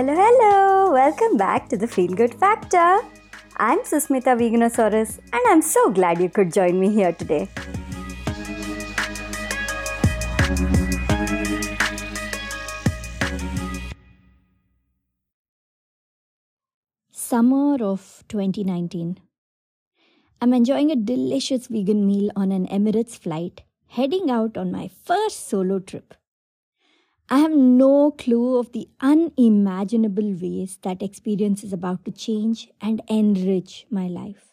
hello, hello! Welcome back to the Feel Good Factor. I'm Susmita Veganosaurus, and I'm so glad you could join me here today. Summer of 2019. I'm enjoying a delicious vegan meal on an Emirates flight, heading out on my first solo trip. I have no clue of the unimaginable ways that experience is about to change and enrich my life.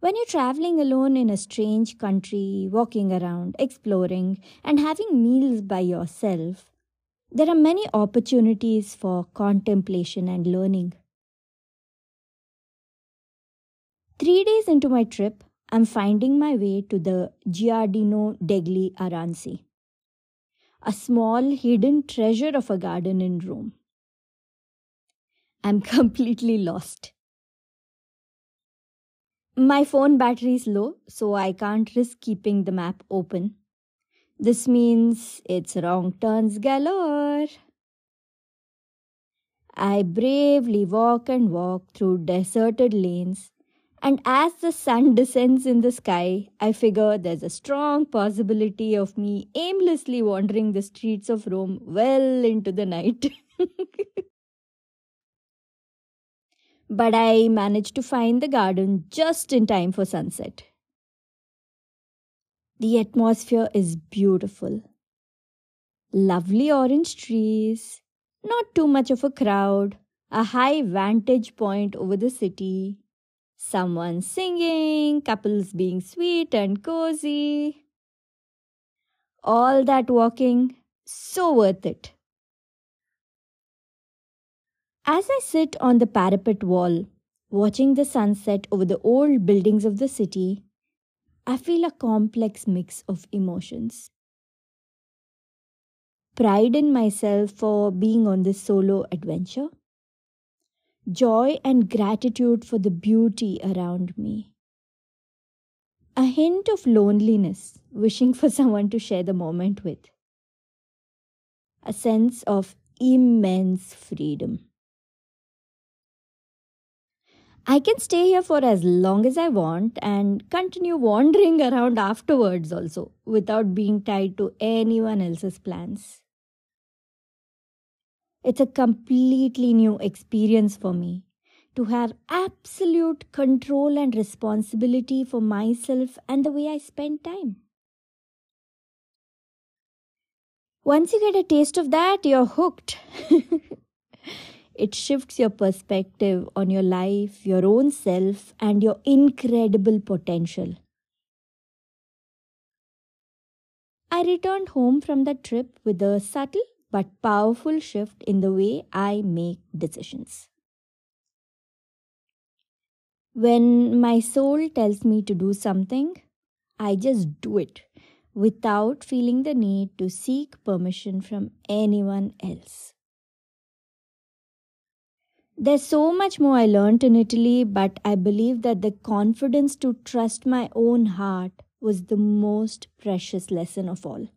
When you're traveling alone in a strange country, walking around, exploring, and having meals by yourself, there are many opportunities for contemplation and learning. Three days into my trip, I'm finding my way to the Giardino degli Aranci a small hidden treasure of a garden in Rome. I'm completely lost. My phone battery is low, so I can't risk keeping the map open. This means it's wrong turns galore. I bravely walk and walk through deserted lanes and as the sun descends in the sky, I figure there's a strong possibility of me aimlessly wandering the streets of Rome well into the night. but I managed to find the garden just in time for sunset. The atmosphere is beautiful. Lovely orange trees, not too much of a crowd, a high vantage point over the city, someone singing, couples being sweet and cozy. All that walking, so worth it. As I sit on the parapet wall, watching the sunset over the old buildings of the city, I feel a complex mix of emotions. Pride in myself for being on this solo adventure joy and gratitude for the beauty around me. A hint of loneliness, wishing for someone to share the moment with. A sense of immense freedom. I can stay here for as long as I want and continue wandering around afterwards also without being tied to anyone else's plans. It's a completely new experience for me to have absolute control and responsibility for myself and the way I spend time. Once you get a taste of that, you're hooked. it shifts your perspective on your life, your own self, and your incredible potential. I returned home from that trip with a subtle but powerful shift in the way I make decisions. When my soul tells me to do something, I just do it without feeling the need to seek permission from anyone else. There's so much more I learned in Italy, but I believe that the confidence to trust my own heart was the most precious lesson of all.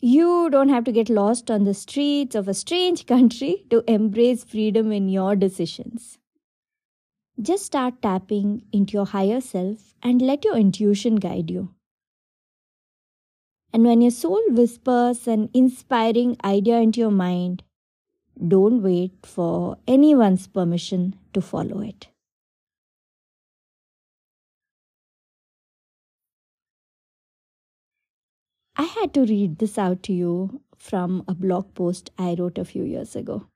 You don't have to get lost on the streets of a strange country to embrace freedom in your decisions. Just start tapping into your higher self and let your intuition guide you. And when your soul whispers an inspiring idea into your mind, don't wait for anyone's permission to follow it. I had to read this out to you from a blog post I wrote a few years ago.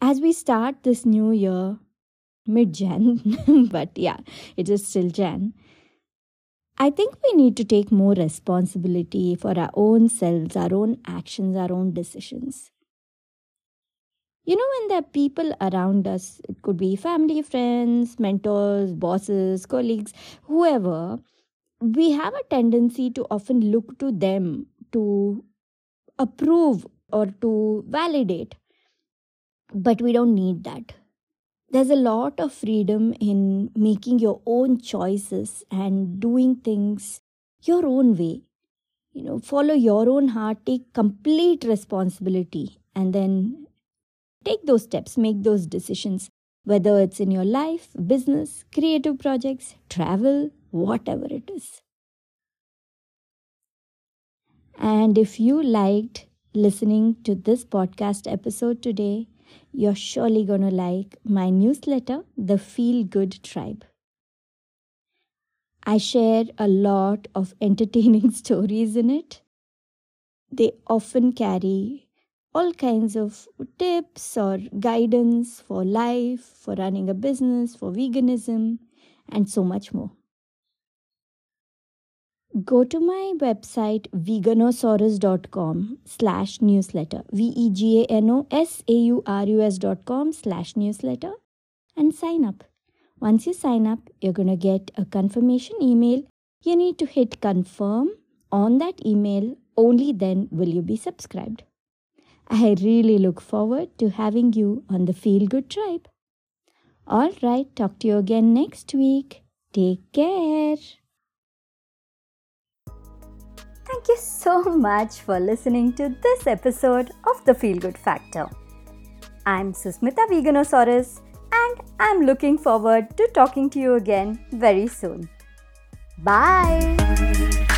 As we start this new year, mid Jan, but yeah, it is still Jan, I think we need to take more responsibility for our own selves, our own actions, our own decisions. You know, when there are people around us, it could be family, friends, mentors, bosses, colleagues, whoever, we have a tendency to often look to them to approve or to validate, but we don't need that. There's a lot of freedom in making your own choices and doing things your own way. you know, follow your own heart, take complete responsibility, and then take those steps, make those decisions, whether it's in your life, business, creative projects, travel, whatever it is. And if you liked listening to this podcast episode today, you're surely going to like my newsletter, The Feel Good Tribe. I share a lot of entertaining stories in it. They often carry all kinds of tips or guidance for life, for running a business, for veganism, and so much more. Go to my website veganosaurus.com slash newsletter, V-E-G-A-N-O-S-A-U-R-U-S dot com slash newsletter and sign up. Once you sign up, you're going to get a confirmation email. You need to hit confirm on that email. Only then will you be subscribed. I really look forward to having you on the Feel Good Tribe. All right, talk to you again next week. Take care. Thank you so much for listening to this episode of The Feel Good Factor. I'm Susmita Veganosaurus and I'm looking forward to talking to you again very soon. Bye.